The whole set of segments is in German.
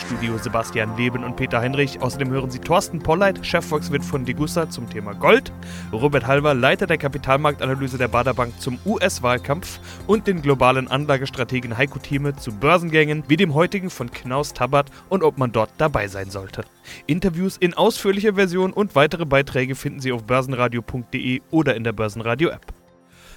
Studio Sebastian Leben und Peter Heinrich. Außerdem hören Sie Thorsten Polleit, Chefvolkswirt von Degussa zum Thema Gold, Robert Halver, Leiter der Kapitalmarktanalyse der Baderbank zum US-Wahlkampf und den globalen Anlagestrategen Heiko Thieme zu Börsengängen wie dem heutigen von Knaus Tabbert und ob man dort dabei sein sollte. Interviews in ausführlicher Version und weitere Beiträge finden Sie auf börsenradio.de oder in der Börsenradio-App.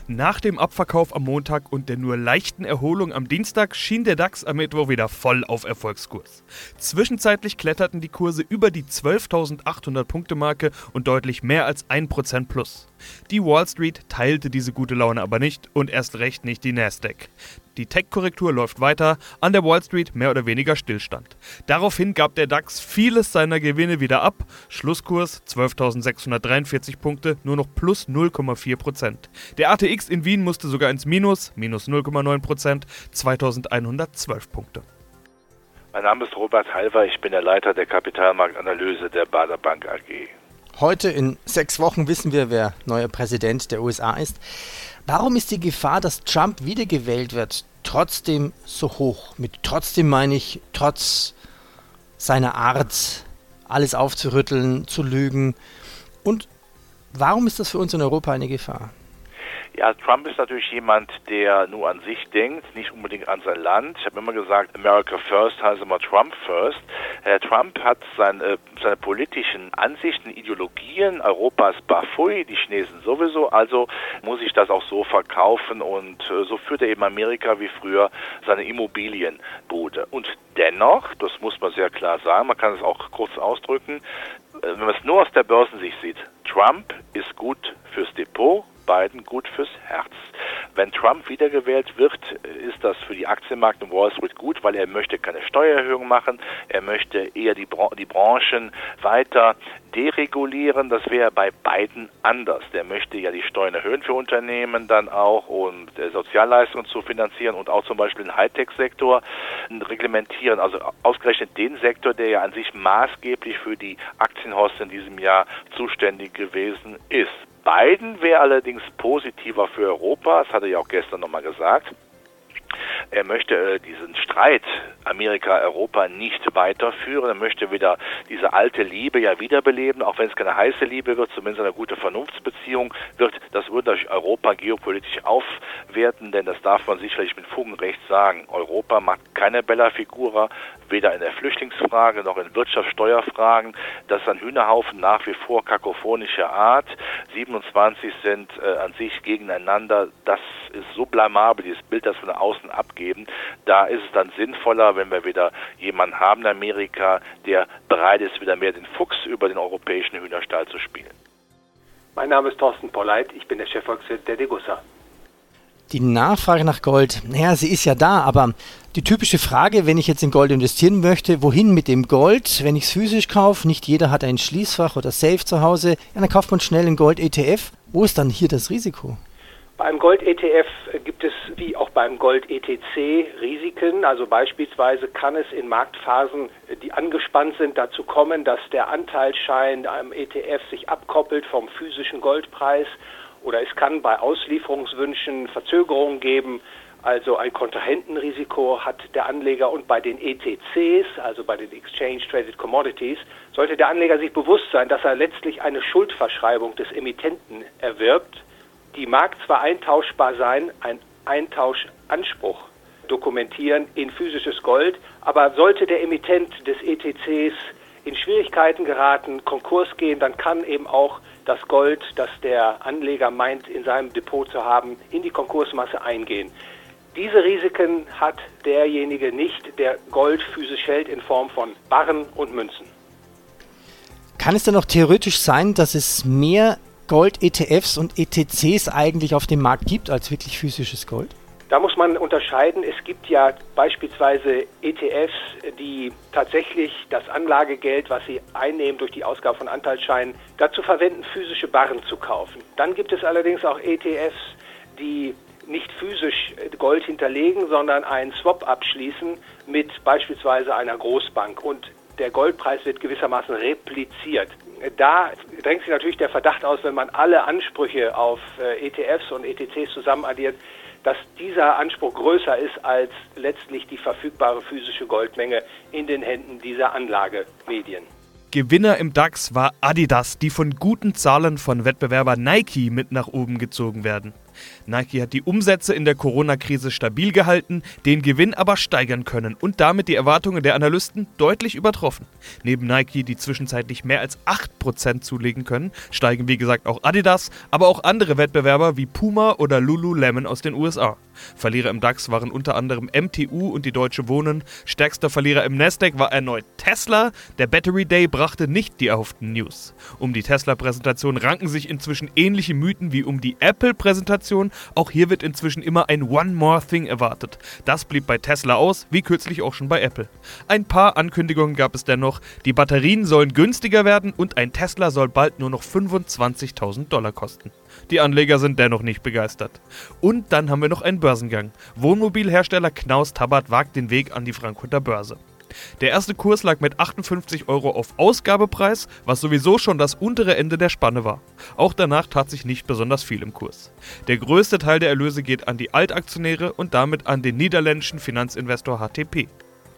Nach dem Abverkauf am Montag und der nur leichten Erholung am Dienstag schien der DAX am Mittwoch wieder voll auf Erfolgskurs. Zwischenzeitlich kletterten die Kurse über die 12.800 Punkte Marke und deutlich mehr als 1% plus. Die Wall Street teilte diese gute Laune aber nicht und erst recht nicht die Nasdaq. Die Tech-Korrektur läuft weiter, an der Wall Street mehr oder weniger Stillstand. Daraufhin gab der DAX vieles seiner Gewinne wieder ab. Schlusskurs 12.643 Punkte, nur noch plus 0,4%. Der ATX in Wien musste sogar ins Minus, minus 0,9%, 2.112 Punkte. Mein Name ist Robert Halver, ich bin der Leiter der Kapitalmarktanalyse der Bader Bank AG. Heute in sechs Wochen wissen wir, wer neuer Präsident der USA ist. Warum ist die Gefahr, dass Trump wiedergewählt wird, trotzdem so hoch? Mit trotzdem meine ich trotz seiner Art, alles aufzurütteln, zu lügen. Und warum ist das für uns in Europa eine Gefahr? Ja, Trump ist natürlich jemand, der nur an sich denkt, nicht unbedingt an sein Land. Ich habe immer gesagt, America First heißt immer Trump First. Herr Trump hat seine, seine politischen Ansichten, Ideologien, Europas Bafui, die Chinesen sowieso, also muss ich das auch so verkaufen und äh, so führt er eben Amerika wie früher seine Immobilienbude. Und dennoch, das muss man sehr klar sagen, man kann es auch kurz ausdrücken, äh, wenn man es nur aus der Börsensicht sieht, Trump ist gut fürs Depot, Biden gut fürs Herz. Wenn Trump wiedergewählt wird, ist das für die Aktienmärkte in Wall Street gut, weil er möchte keine Steuererhöhung machen, er möchte eher die, Bran die Branchen weiter deregulieren. Das wäre bei Biden anders. Der möchte ja die Steuern erhöhen für Unternehmen dann auch und Sozialleistungen zu finanzieren und auch zum Beispiel den Hightech-Sektor reglementieren. Also ausgerechnet den Sektor, der ja an sich maßgeblich für die Aktienhosts in diesem Jahr zuständig gewesen ist. Biden wäre allerdings positiver für Europa, das hatte ich auch gestern nochmal gesagt. Er möchte äh, diesen Streit Amerika-Europa nicht weiterführen. Er möchte wieder diese alte Liebe ja wiederbeleben, auch wenn es keine heiße Liebe wird, zumindest eine gute Vernunftsbeziehung wird. Das würde Europa geopolitisch aufwerten, denn das darf man sicherlich mit Fugenrecht sagen. Europa macht keine Bella Figura, weder in der Flüchtlingsfrage noch in Wirtschaftssteuerfragen. Das ist ein Hühnerhaufen nach wie vor kakophonischer Art. 27 sind äh, an sich gegeneinander. Das ist so blamabel, dieses Bild, das nach außen abgeben. Da ist es dann sinnvoller, wenn wir wieder jemanden haben in Amerika, der bereit ist, wieder mehr den Fuchs über den europäischen Hühnerstall zu spielen. Mein Name ist Thorsten Polleit, ich bin der Chefvolkswirt der Degussa. Die Nachfrage nach Gold, naja, sie ist ja da, aber die typische Frage, wenn ich jetzt in Gold investieren möchte, wohin mit dem Gold, wenn ich es physisch kaufe, nicht jeder hat ein Schließfach oder Safe zu Hause, ja, dann kauft man schnell einen Gold-ETF. Wo ist dann hier das Risiko? Beim Gold-ETF gibt es wie auch beim Gold-ETC Risiken. Also beispielsweise kann es in Marktphasen, die angespannt sind, dazu kommen, dass der Anteilsschein am ETF sich abkoppelt vom physischen Goldpreis oder es kann bei Auslieferungswünschen Verzögerungen geben. Also ein Kontrahentenrisiko hat der Anleger und bei den ETCs, also bei den Exchange Traded Commodities, sollte der Anleger sich bewusst sein, dass er letztlich eine Schuldverschreibung des Emittenten erwirbt. Die mag zwar eintauschbar sein, ein Eintauschanspruch dokumentieren in physisches Gold, aber sollte der Emittent des ETCs in Schwierigkeiten geraten, Konkurs gehen, dann kann eben auch das Gold, das der Anleger meint, in seinem Depot zu haben, in die Konkursmasse eingehen. Diese Risiken hat derjenige nicht, der Gold physisch hält in Form von Barren und Münzen. Kann es denn noch theoretisch sein, dass es mehr Gold-ETFs und ETCs eigentlich auf dem Markt gibt als wirklich physisches Gold? Da muss man unterscheiden. Es gibt ja beispielsweise ETFs, die tatsächlich das Anlagegeld, was sie einnehmen durch die Ausgabe von Anteilsscheinen, dazu verwenden, physische Barren zu kaufen. Dann gibt es allerdings auch ETFs, die nicht physisch Gold hinterlegen, sondern einen Swap abschließen mit beispielsweise einer Großbank. Und der Goldpreis wird gewissermaßen repliziert. Da drängt sich natürlich der Verdacht aus, wenn man alle Ansprüche auf äh, ETFs und ETCs zusammenaddiert, dass dieser Anspruch größer ist als letztlich die verfügbare physische Goldmenge in den Händen dieser Anlagemedien. Gewinner im DAX war Adidas, die von guten Zahlen von Wettbewerber Nike mit nach oben gezogen werden. Nike hat die Umsätze in der Corona-Krise stabil gehalten, den Gewinn aber steigern können und damit die Erwartungen der Analysten deutlich übertroffen. Neben Nike, die zwischenzeitlich mehr als 8% zulegen können, steigen wie gesagt auch Adidas, aber auch andere Wettbewerber wie Puma oder Lululemon aus den USA. Verlierer im DAX waren unter anderem MTU und die Deutsche Wohnen. Stärkster Verlierer im Nasdaq war erneut Tesla. Der Battery Day brachte nicht die erhofften News. Um die Tesla-Präsentation ranken sich inzwischen ähnliche Mythen wie um die Apple-Präsentation auch hier wird inzwischen immer ein One More Thing erwartet. Das blieb bei Tesla aus, wie kürzlich auch schon bei Apple. Ein paar Ankündigungen gab es dennoch. Die Batterien sollen günstiger werden und ein Tesla soll bald nur noch 25.000 Dollar kosten. Die Anleger sind dennoch nicht begeistert. Und dann haben wir noch einen Börsengang. Wohnmobilhersteller Knaus Tabat wagt den Weg an die Frankfurter Börse. Der erste Kurs lag mit 58 Euro auf Ausgabepreis, was sowieso schon das untere Ende der Spanne war. Auch danach tat sich nicht besonders viel im Kurs. Der größte Teil der Erlöse geht an die Altaktionäre und damit an den niederländischen Finanzinvestor HTP.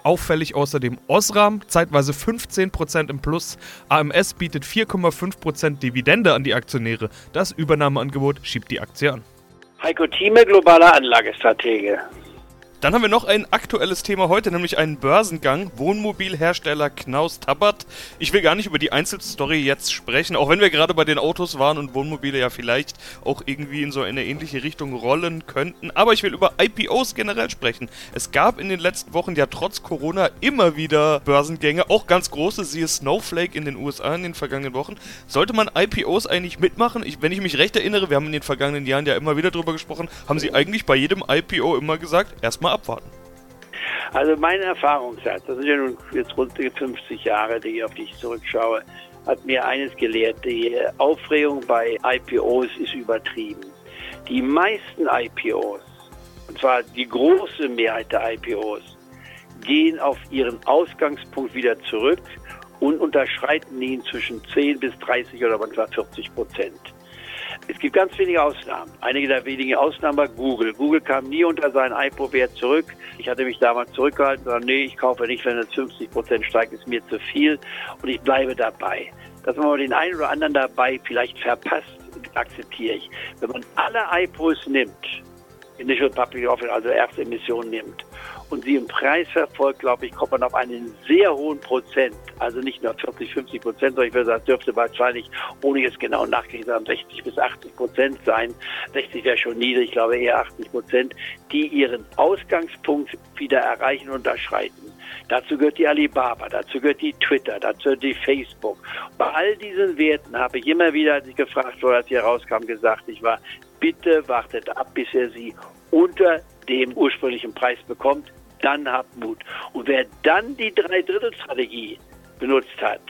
Auffällig außerdem Osram, zeitweise 15% im Plus. AMS bietet 4,5% Dividende an die Aktionäre. Das Übernahmeangebot schiebt die Aktie an. Heiko Thieme, globaler Anlagestratege. Dann haben wir noch ein aktuelles Thema heute, nämlich einen Börsengang. Wohnmobilhersteller Knaus Tabbert. Ich will gar nicht über die Einzelstory jetzt sprechen, auch wenn wir gerade bei den Autos waren und Wohnmobile ja vielleicht auch irgendwie in so eine ähnliche Richtung rollen könnten. Aber ich will über IPOs generell sprechen. Es gab in den letzten Wochen ja trotz Corona immer wieder Börsengänge, auch ganz große, siehe Snowflake in den USA in den vergangenen Wochen. Sollte man IPOs eigentlich mitmachen? Ich, wenn ich mich recht erinnere, wir haben in den vergangenen Jahren ja immer wieder drüber gesprochen, haben sie eigentlich bei jedem IPO immer gesagt, erstmal mal abwarten. Also mein Erfahrungsschatz, das sind ja nun jetzt rund 50 Jahre, die ich auf die ich zurückschaue, hat mir eines gelehrt, die Aufregung bei IPOs ist übertrieben. Die meisten IPOs, und zwar die große Mehrheit der IPOs, gehen auf ihren Ausgangspunkt wieder zurück und unterschreiten ihn zwischen 10 bis 30 oder manchmal 40 Prozent. Es gibt ganz wenige Ausnahmen. Einige der wenigen Ausnahmen war Google. Google kam nie unter seinen IPO-Wert zurück. Ich hatte mich damals zurückgehalten und gesagt, nee, ich kaufe nicht, wenn es 50 Prozent steigt, ist mir zu viel und ich bleibe dabei. Dass man den einen oder anderen dabei vielleicht verpasst, akzeptiere ich. Wenn man alle IPOs nimmt, Initial Public Offering, also erste Emission nimmt und sie im Preis verfolgt, glaube ich, kommt man auf einen sehr hohen Prozent, also nicht nur 40, 50 Prozent, sondern ich würde sagen, dürfte wahrscheinlich, ohne jetzt genau nachzudenken, 60 bis 80 Prozent sein. 60 wäre schon niedrig, ich glaube eher 80 Prozent, die ihren Ausgangspunkt wieder erreichen und unterschreiten. Dazu gehört die Alibaba, dazu gehört die Twitter, dazu gehört die Facebook. Bei all diesen Werten habe ich immer wieder, als ich gefragt wurde, als sie herauskam, gesagt, ich war, bitte wartet ab, bis er sie unter dem ursprünglichen Preis bekommt, dann habt Mut. Und wer dann die Dreidrittelstrategie benutzt hat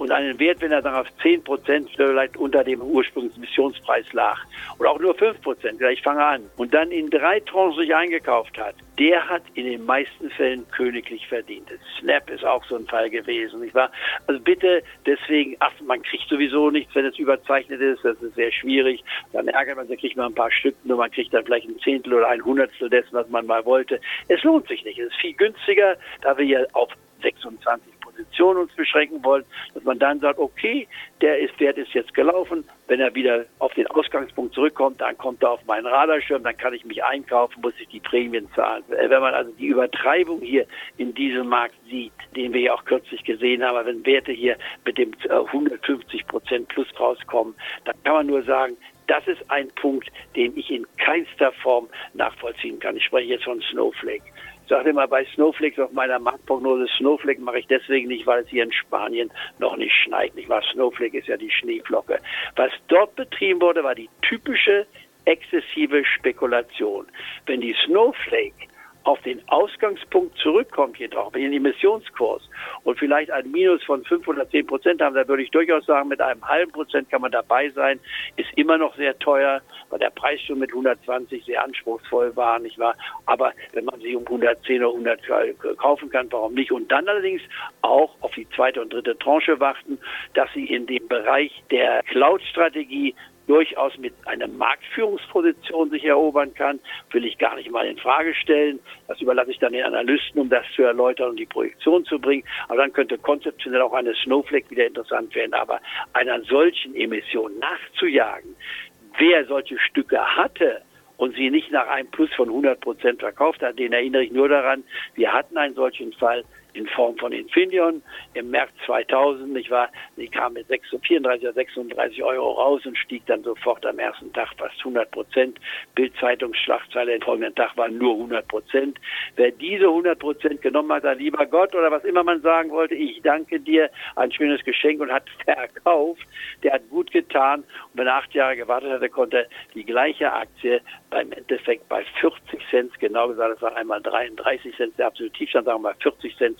und einen Wert, wenn er dann auf 10 Prozent vielleicht unter dem ursprünglichen Missionspreis lag oder auch nur 5 Prozent, ich fange an, und dann in drei Tranchen sich eingekauft hat, der hat in den meisten Fällen königlich verdient. Snap ist auch so ein Fall gewesen. Ich war, also bitte deswegen, ach, man kriegt sowieso nichts, wenn es überzeichnet ist, das ist sehr schwierig. Dann ärgert man sich, kriegt man ein paar Stück, nur man kriegt dann vielleicht ein Zehntel oder ein Hundertstel dessen, was man mal wollte. Es lohnt sich nicht. Es ist viel günstiger, da wir hier auf 26 Position uns beschränken wollen, dass man dann sagt, okay, der ist, Wert ist jetzt gelaufen. Wenn er wieder auf den Ausgangspunkt zurückkommt, dann kommt er auf meinen Radarschirm, dann kann ich mich einkaufen, muss ich die Prämien zahlen. Äh, wenn man also die Übertreibung hier in diesem Markt sieht, den wir ja auch kürzlich gesehen haben, wenn Werte hier mit dem 150 äh, Prozent plus rauskommen, dann kann man nur sagen, das ist ein Punkt, den ich in keinster Form nachvollziehen kann. Ich spreche jetzt von Snowflake sage immer bei Snowflakes auf meiner Marktprognose, Snowflake mache ich deswegen nicht, weil es hier in Spanien noch nicht schneit. Nicht wahr? Snowflake ist ja die Schneeflocke. Was dort betrieben wurde, war die typische exzessive Spekulation. Wenn die Snowflake auf den Ausgangspunkt zurückkommt jedoch, mit den Emissionskurs und vielleicht ein Minus von 5 oder 10 Prozent haben, da würde ich durchaus sagen, mit einem halben Prozent kann man dabei sein, ist immer noch sehr teuer, weil der Preis schon mit 120 sehr anspruchsvoll war, nicht wahr? Aber wenn man sich um 110 oder 100 kaufen kann, warum nicht? Und dann allerdings auch auf die zweite und dritte Tranche warten, dass sie in dem Bereich der Cloud-Strategie durchaus mit einer Marktführungsposition sich erobern kann, will ich gar nicht mal in Frage stellen. Das überlasse ich dann den Analysten, um das zu erläutern und die Projektion zu bringen. Aber dann könnte konzeptionell auch eine Snowflake wieder interessant werden. Aber einer solchen Emission nachzujagen, wer solche Stücke hatte, und sie nicht nach einem Plus von 100 Prozent verkauft hat, den erinnere ich nur daran, wir hatten einen solchen Fall in Form von Infineon im März 2000, nicht wahr? Die kam mit 34 oder 36 Euro raus und stieg dann sofort am ersten Tag fast 100 Prozent. Bildzeitungsschlagzeile am folgenden Tag waren nur 100 Prozent. Wer diese 100 Prozent genommen hat, dann lieber Gott oder was immer man sagen wollte, ich danke dir, ein schönes Geschenk und hat verkauft. Der hat gut getan und wenn er acht Jahre gewartet hatte, konnte die gleiche Aktie beim Endeffekt bei 40 Cent, genau gesagt, das war einmal 33 Cent, der absolute Tiefstand, sagen wir mal 40 Cent